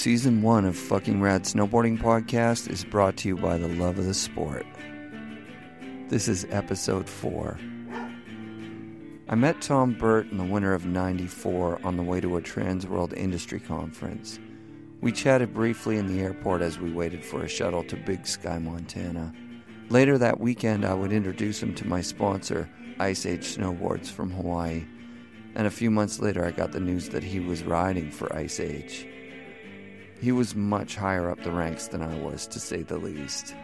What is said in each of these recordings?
Season 1 of Fucking Rad Snowboarding Podcast is brought to you by the love of the sport. This is episode 4. I met Tom Burt in the winter of 94 on the way to a Transworld Industry Conference. We chatted briefly in the airport as we waited for a shuttle to Big Sky, Montana. Later that weekend, I would introduce him to my sponsor, Ice Age Snowboards from Hawaii. And a few months later, I got the news that he was riding for Ice Age. He was much higher up the ranks than I was, to say the least.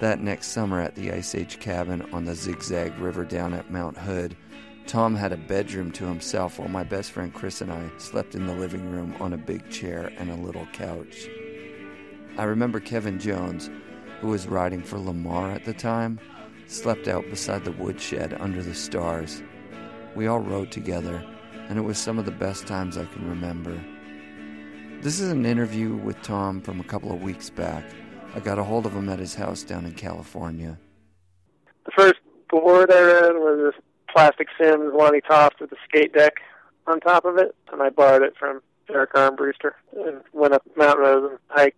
That next summer at the Ice Age cabin on the Zigzag River down at Mount Hood, Tom had a bedroom to himself while my best friend Chris and I slept in the living room on a big chair and a little couch. I remember Kevin Jones, who was riding for Lamar at the time, slept out beside the woodshed under the stars. We all rode together, and it was some of the best times I can remember. This is an interview with Tom from a couple of weeks back. I got a hold of him at his house down in California. The first board I rode was this plastic Sims Lonnie Toft with a skate deck on top of it, and I borrowed it from Eric Armbruster and went up Mount Rose and hiked.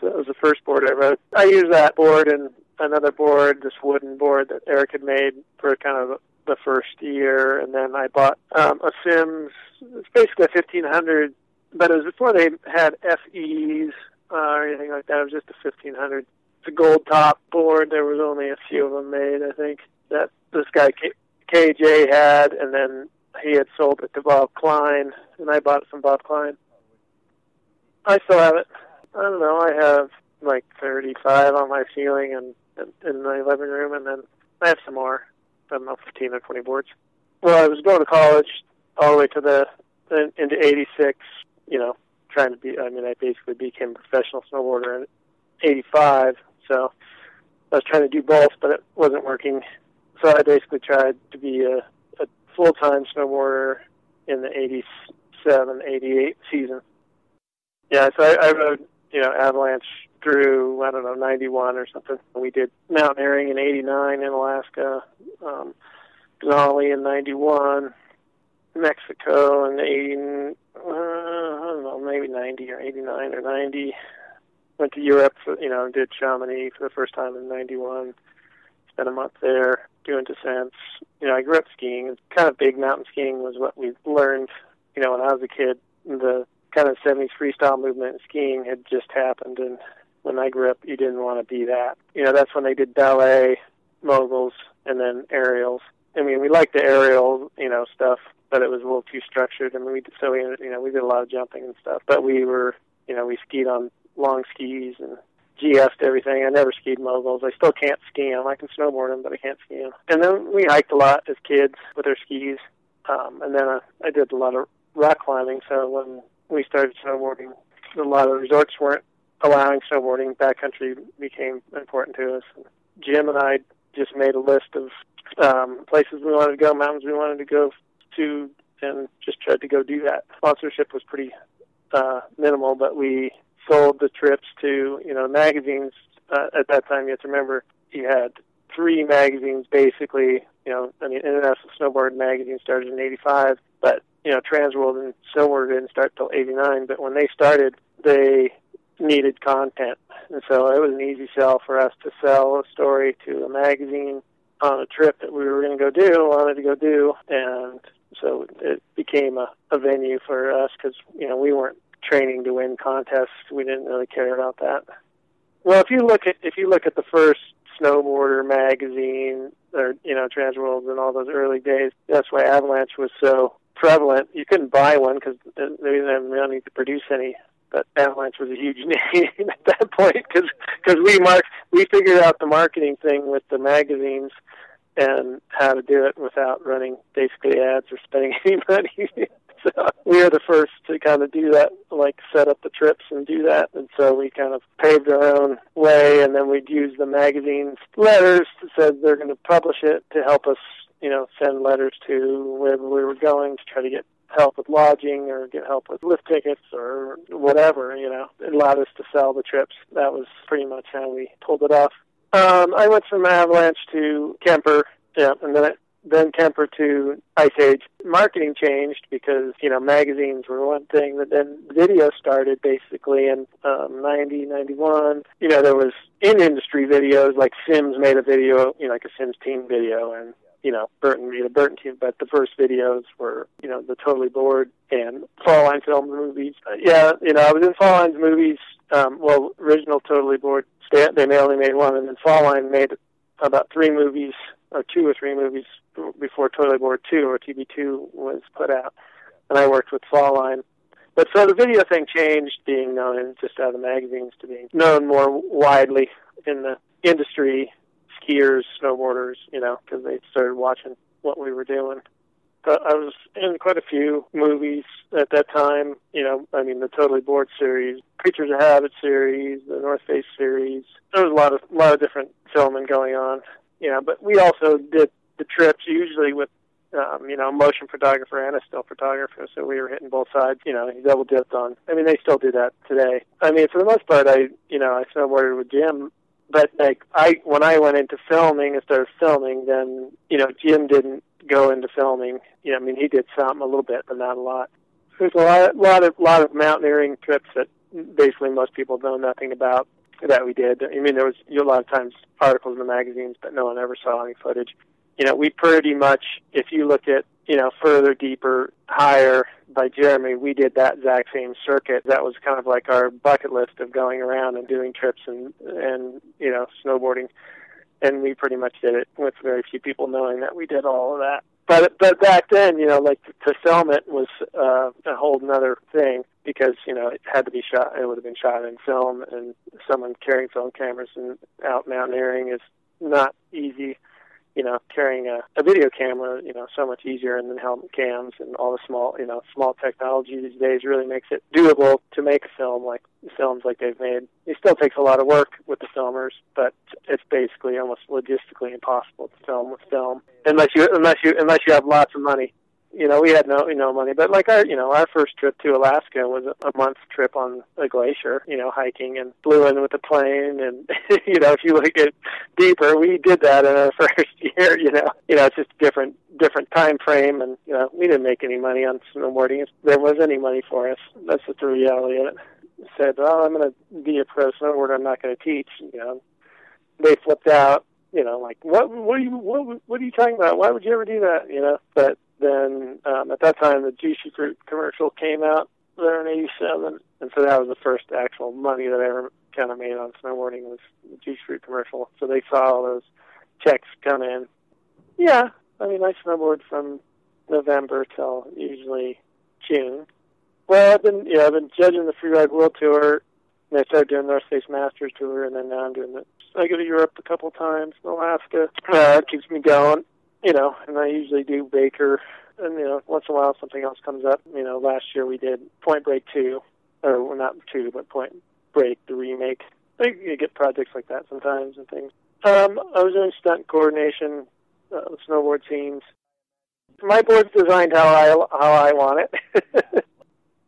So that was the first board I rode. I used that board and another board, this wooden board that Eric had made for kind of the first year, and then I bought um, a Sims. It's basically a 1500 but it was before they had FEs uh, or anything like that. It was just a 1500. It's a gold top board. There was only a few of them made, I think, that this guy K- KJ had, and then he had sold it to Bob Klein, and I bought it from Bob Klein. I still have it. I don't know. I have like 35 on my ceiling and, and in my living room, and then I have some more. I don't know, 15 or 20 boards. Well, I was going to college all the way to the into '86 you know, trying to be. I mean, I basically became a professional snowboarder in '85, so I was trying to do both, but it wasn't working. So I basically tried to be a, a full-time snowboarder in the '87, '88 season. Yeah, so I, I rode, you know, Avalanche through I don't know '91 or something. We did mountaineering in '89 in Alaska, um, Denali in '91, Mexico in '80 uh, I don't know, maybe 90 or 89 or 90. Went to Europe, for, you know, did Chamonix for the first time in 91. Spent a month there doing descents. You know, I grew up skiing. Kind of big mountain skiing was what we learned, you know, when I was a kid. The kind of 70s freestyle movement in skiing had just happened, and when I grew up, you didn't want to be that. You know, that's when they did ballet, moguls, and then aerials. I mean, we liked the aerial, you know, stuff but it was a little too structured. I mean, we so we you know we did a lot of jumping and stuff, but we were you know we skied on long skis and GS'd everything. I never skied moguls. I still can't ski them. I can snowboard them, but I can't ski them. And then we hiked a lot as kids with our skis. Um, and then uh, I did a lot of rock climbing. So when we started snowboarding, a lot of resorts weren't allowing snowboarding. Backcountry became important to us. Jim and I just made a list of um, places we wanted to go, mountains we wanted to go to and just tried to go do that. Sponsorship was pretty uh, minimal, but we sold the trips to you know magazines. Uh, at that time, you have to remember you had three magazines basically. You know, I mean, International Snowboard magazine started in '85, but you know, Transworld and Snowboard didn't start till '89. But when they started, they needed content, and so it was an easy sell for us to sell a story to a magazine on a trip that we were going to go do, wanted to go do, and so it became a, a venue for us because you know we weren't training to win contests. We didn't really care about that. Well, if you look at if you look at the first snowboarder magazine or you know Transworld and all those early days, that's why Avalanche was so prevalent. You couldn't buy one because they didn't have money to produce any. But Avalanche was a huge name at that point because because we mark we figured out the marketing thing with the magazines and how to do it without running basically ads or spending any money. so we were the first to kind of do that, like set up the trips and do that. And so we kind of paved our own way, and then we'd use the magazine's letters that said they're going to publish it to help us, you know, send letters to wherever we were going to try to get help with lodging or get help with lift tickets or whatever, you know. It allowed us to sell the trips. That was pretty much how we pulled it off. Um, I went from Avalanche to Kemper, yeah, and then I, then Kemper to Ice Age. Marketing changed because, you know, magazines were one thing, but then video started basically in um, 90, 91. You know, there was in-industry videos, like Sims made a video, you know, like a Sims team video, and you know, Burton made a Burton team, but the first videos were, you know, the Totally Bored and Fall Line Film movies. Uh, yeah, you know, I was in Fall Line's movies, um, well, original Totally Bored, they, only made one, and then Fall Line made about three movies, or two or three movies before Totally Bored 2 or TB2 was put out. And I worked with Fall Line. But so the video thing changed, being known just out of the magazines to being known more widely in the industry skiers, snowboarders, you know, because they started watching what we were doing. But I was in quite a few movies at that time. You know, I mean, the Totally Bored series, Creatures of Habit series, the North Face series. There was a lot of a lot of different filming going on. You know, but we also did the trips usually with um, you know, motion photographer and a still photographer, so we were hitting both sides. You know, he double dipped on. I mean, they still do that today. I mean, for the most part, I, you know, I snowboarded with Jim but like I when I went into filming and started filming, then you know Jim didn't go into filming. Know, I mean he did some a little bit, but not a lot. There's a lot, lot of lot of mountaineering trips that basically most people know nothing about that we did. I mean, there was a lot of times articles in the magazines, but no one ever saw any footage. You know, we pretty much, if you look at you know further, deeper, higher, by Jeremy, we did that exact same circuit. That was kind of like our bucket list of going around and doing trips and and you know snowboarding, and we pretty much did it with very few people knowing that we did all of that. But but back then, you know, like to film it was uh, a whole another thing because you know it had to be shot. It would have been shot in film, and someone carrying film cameras and out mountaineering is not easy you know, carrying a, a video camera, you know, so much easier and then helmet cams and all the small, you know, small technology these days really makes it doable to make a film like films like they've made. It still takes a lot of work with the filmers, but it's basically almost logistically impossible to film with film unless you unless you unless you have lots of money you know, we had no you know money, but like our you know our first trip to Alaska was a month trip on a glacier, you know, hiking and flew in with a plane, and you know if you look at deeper, we did that in our first year. You know, you know it's just different different time frame, and you know we didn't make any money on snowboarding. If there was any money for us. That's just the reality of it. Said, well, I'm going to be a pro snowboarder. I'm not going to teach. You know, they flipped out you know, like what what are you what what are you talking about? Why would you ever do that? You know, but then um, at that time the Juicy Fruit commercial came out there in '87, and so that was the first actual money that I ever kind of made on snowboarding was the Juicy Fruit commercial. So they saw all those checks come in. Yeah, I mean I snowboard from November till usually June. Well, I've been yeah I've been judging the Freeride World Tour. And I started doing North Face Masters Tour, and then now I'm doing the. I go to Europe a couple times, Alaska. Uh, it keeps me going you know, and I usually do Baker, and you know, once in a while something else comes up. You know, last year we did Point Break two, or well, not two, but Point Break the remake. I you get projects like that sometimes and things. Um, I was doing stunt coordination, uh, snowboard scenes. My board's designed how I how I want it.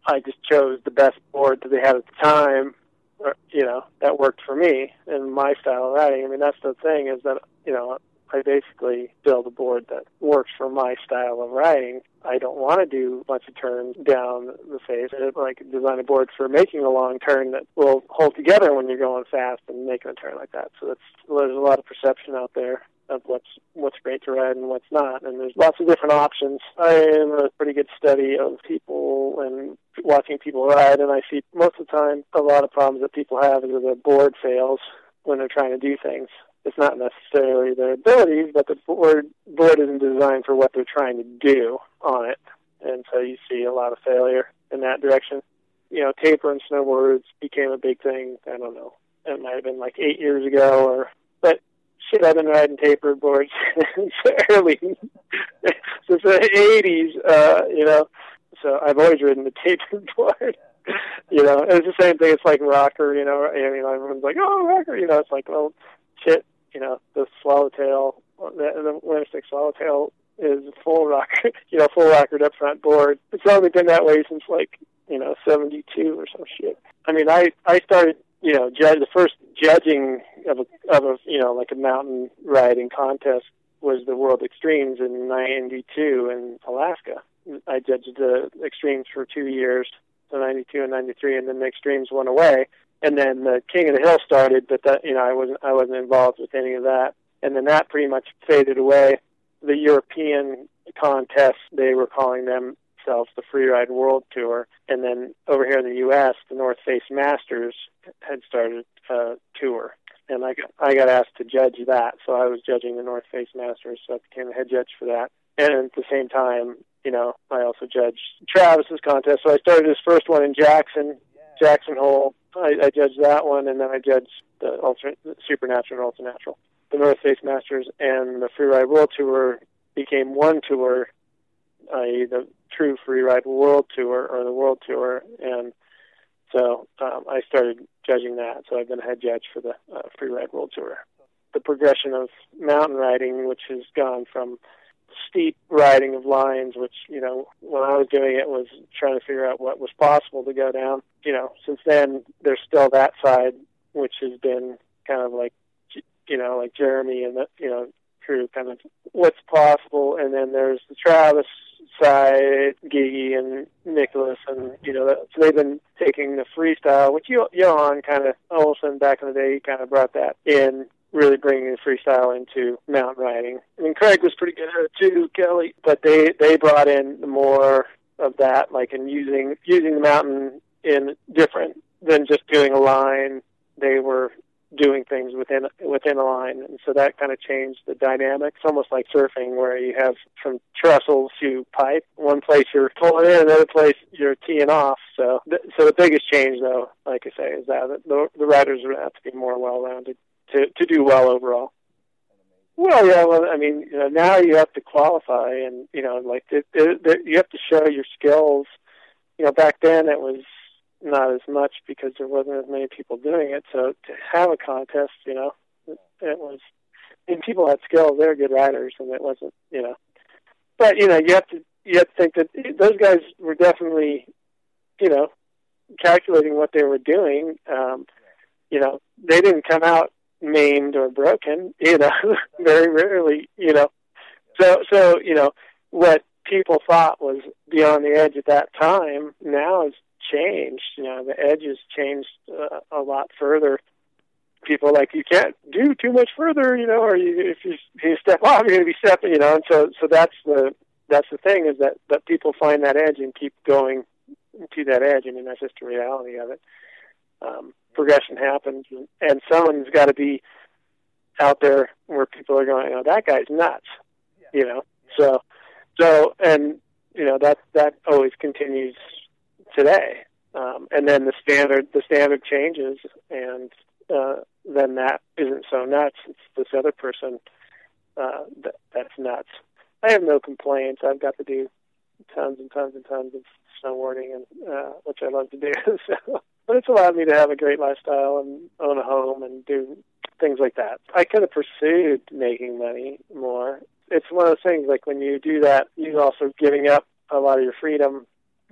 I just chose the best board that they had at the time, or, you know, that worked for me and my style of riding. I mean, that's the thing is that you know I basically build a board that works for my style of riding. I don't want to do bunch of turns down the face. I like design a board for making a long turn that will hold together when you're going fast and making a turn like that. So that's there's a lot of perception out there of what's what's great to ride and what's not. And there's lots of different options. I am a pretty good study of people and watching people ride, and I see most of the time a lot of problems that people have is that the board fails when they're trying to do things it's not necessarily their abilities, but the board board isn't designed for what they're trying to do on it, and so you see a lot of failure in that direction. You know, taper and snowboards became a big thing. I don't know, it might have been like eight years ago, or but shit, I've been riding tapered boards since early since the '80s. Uh, you know, so I've always ridden the tapered board. you know, it's the same thing. It's like rocker. You know, I mean, everyone's like, "Oh, rocker." You know, it's like, well, shit you know, the swallowtail, the, the Winterstick swallowtail is full rock, you know, full rockered up front board. It's only been that way since like, you know, 72 or some shit. I mean, I, I started, you know, judge, the first judging of a, of a, you know, like a mountain riding contest was the World Extremes in '92 in Alaska. I judged the Extremes for two years, so '92 and '93, and then the Extremes went away. And then the King of the Hill started, but that you know I wasn't I wasn't involved with any of that. And then that pretty much faded away. The European contests, they were calling themselves the Freeride World Tour, and then over here in the U.S., the North Face Masters had started a tour and I got I got asked to judge that. So I was judging the North Face Masters, so I became the head judge for that. And at the same time, you know, I also judged Travis's contest. So I started his first one in Jackson, Jackson Hole. I, I judged that one, and then I judged the ultra, supernatural and ultranatural. The North Face Masters and the Freeride World Tour became one tour, i.e., the true Freeride World Tour or the World Tour, and so um, I started judging that. So I've been a head judge for the uh, Freeride World Tour. The progression of mountain riding, which has gone from steep riding of lines, which you know when I was doing it was trying to figure out what was possible to go down. You know, since then there's still that side, which has been kind of like you know like Jeremy and the you know crew kind of what's possible, and then there's the Travis side, Gigi and Nicholas, and you know so they've been taking the freestyle, which Johan kind of Olofsson back in the day, he kind of brought that in, really bringing freestyle into mountain riding. I mean, Craig was pretty good at it too, Kelly, but they they brought in more of that, like in using using the mountain in different than just doing a line. They were doing things within within a line, and so that kind of changed the dynamic. It's almost like surfing, where you have from trestles to pipe. One place you're pulling in, another place you're teeing off. So, th- so the biggest change, though, like I say, is that the, the riders have to be more well-rounded to to do well overall. Well, yeah. Well, I mean, you know, now you have to qualify, and you know, like it, it, you have to show your skills. You know, back then it was not as much because there wasn't as many people doing it. So to have a contest, you know, it, it was. Mean, people had skills; they were good riders, and it wasn't, you know. But you know, you have to you have to think that those guys were definitely, you know, calculating what they were doing. Um, you know, they didn't come out maimed or broken. You know, very rarely. You know, so so you know what people thought was beyond the edge at that time now is changed. You know, the edge has changed uh, a lot further. People like you can't do too much further, you know, or you, if you, you step off, you're going to be stepping, you know. And so, so that's the that's the thing is that that people find that edge and keep going to that edge. I mean, that's just the reality of it. Um, progression happens, and, and someone's got to be out there where people are going, "Oh, that guy's nuts," you know. So, so, and you know that that always continues today. Um, and then the standard the standard changes, and uh, then that isn't so nuts. It's this other person uh, that, that's nuts. I have no complaints. I've got to do tons and tons and tons of snowboarding, and uh, which I love to do. so, but it's allowed me to have a great lifestyle and own a home and do things like that. I could have pursued making money more. It's one of those things like when you do that, you're also giving up a lot of your freedom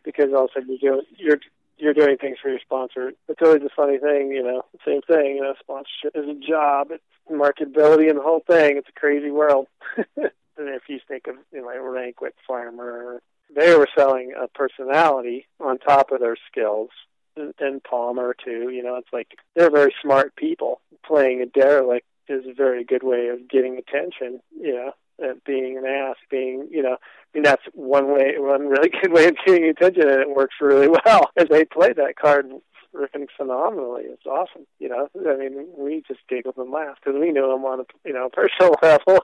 because all of a sudden you're you're you're doing things for your sponsor. It's always a funny thing, you know. Same thing, you know. Sponsorship is a job. It's marketability and the whole thing. It's a crazy world. and if you think of you know like Rank with Farmer, they were selling a personality on top of their skills. And Palmer too, you know, it's like they're very smart people. Playing a derelict is a very good way of getting attention, you know, and being an ass, being, you know, I mean, that's one way, one really good way of getting attention, and it works really well. And they played that card freaking phenomenally. It's awesome. You know, I mean, we just giggled and laughed because we knew them on a you know personal level.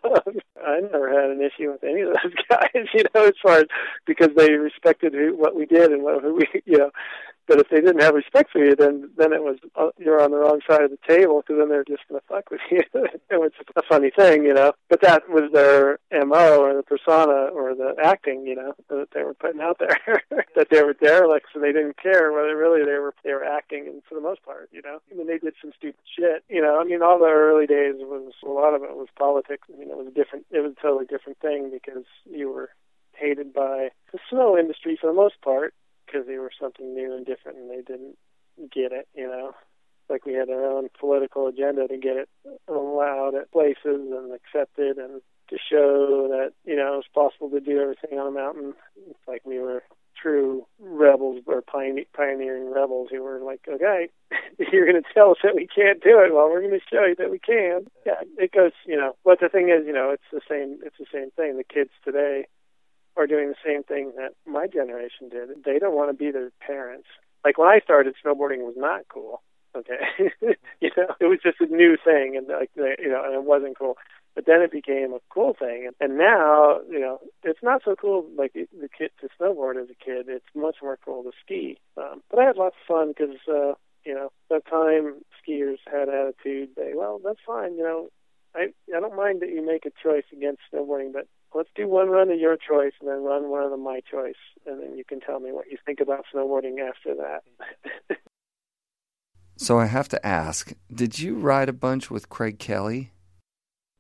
I never had an issue with any of those guys. You know, as far as because they respected who, what we did and what who we you know but if they didn't have respect for you, then then it was uh, you're on the wrong side of the table because then they're just going to fuck with you. it was a funny thing, you know. But that was their mo or the persona or the acting, you know, that they were putting out there. that they were derelicts and they didn't care whether really they were they were acting. And for the most part, you know, I mean, they did some stupid shit. You know, I mean, all the early days was a lot of it was politics. I mean, it was a different, it was a totally different thing because you were hated by the snow industry for the most part because they were something new and different and they didn't get it, you know. Like we had our own political agenda to get it allowed at places and accepted and to show that you know it's possible to do everything on a mountain. It's like we were true rebels or pioneering rebels who were like, okay, you're going to tell us that we can't do it. Well, we're going to show you that we can. Yeah, it goes. You know, but the thing is, you know, it's the same. It's the same thing. The kids today are doing the same thing that my generation did. They don't want to be their parents. Like when I started, snowboarding was not cool. Okay, you know, it was just a new thing, and like you know, and it wasn't cool. But then it became a cool thing, and, now you know it's not so cool like the kid to snowboard as a kid. It's much more cool to ski. Um, but I had lots of fun because uh, you know that time skiers had attitude. They well, that's fine. You know, I I don't mind that you make a choice against snowboarding, but let's do one run of your choice and then run one of my choice, and then you can tell me what you think about snowboarding after that. so I have to ask, did you ride a bunch with Craig Kelly?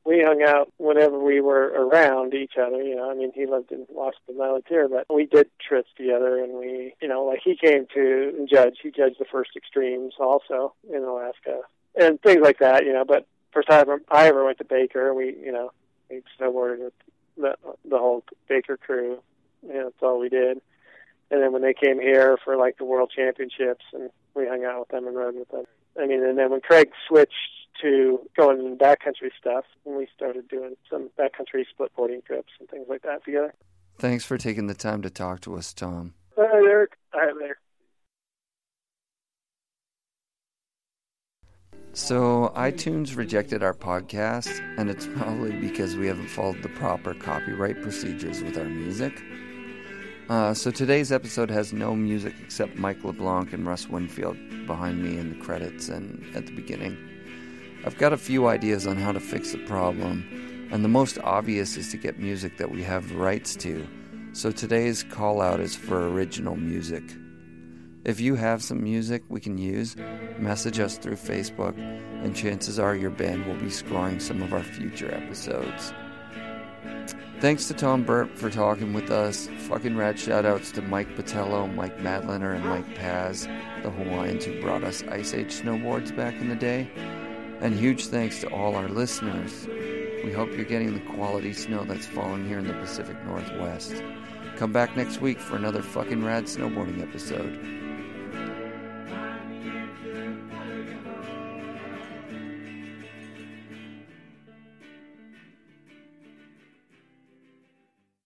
we hung out whenever we were around each other. You know, I mean, he lived in Washington I lived here, but we did trips together, and we, you know, like he came to judge. He judged the first extremes also in Alaska and things like that. You know, but first time I ever went to Baker, we, you know, we snowboarded with the the whole Baker crew. You know, that's all we did. And then when they came here for like the World Championships, and we hung out with them and rode with them. I mean, and then when Craig switched to going in backcountry stuff, and we started doing some backcountry split boarding trips and things like that together. Thanks for taking the time to talk to us, Tom. Hi, Eric. Hi there. So, iTunes rejected our podcast, and it's probably because we haven't followed the proper copyright procedures with our music. Uh, so, today's episode has no music except Mike LeBlanc and Russ Winfield behind me in the credits and at the beginning. I've got a few ideas on how to fix the problem, and the most obvious is to get music that we have rights to. So today's call out is for original music. If you have some music we can use, message us through Facebook, and chances are your band will be scoring some of our future episodes. Thanks to Tom Burt for talking with us. Fucking rad shoutouts to Mike Patello, Mike Madliner, and Mike Paz, the Hawaiians who brought us Ice Age snowboards back in the day. And huge thanks to all our listeners. We hope you're getting the quality snow that's falling here in the Pacific Northwest. Come back next week for another fucking rad snowboarding episode.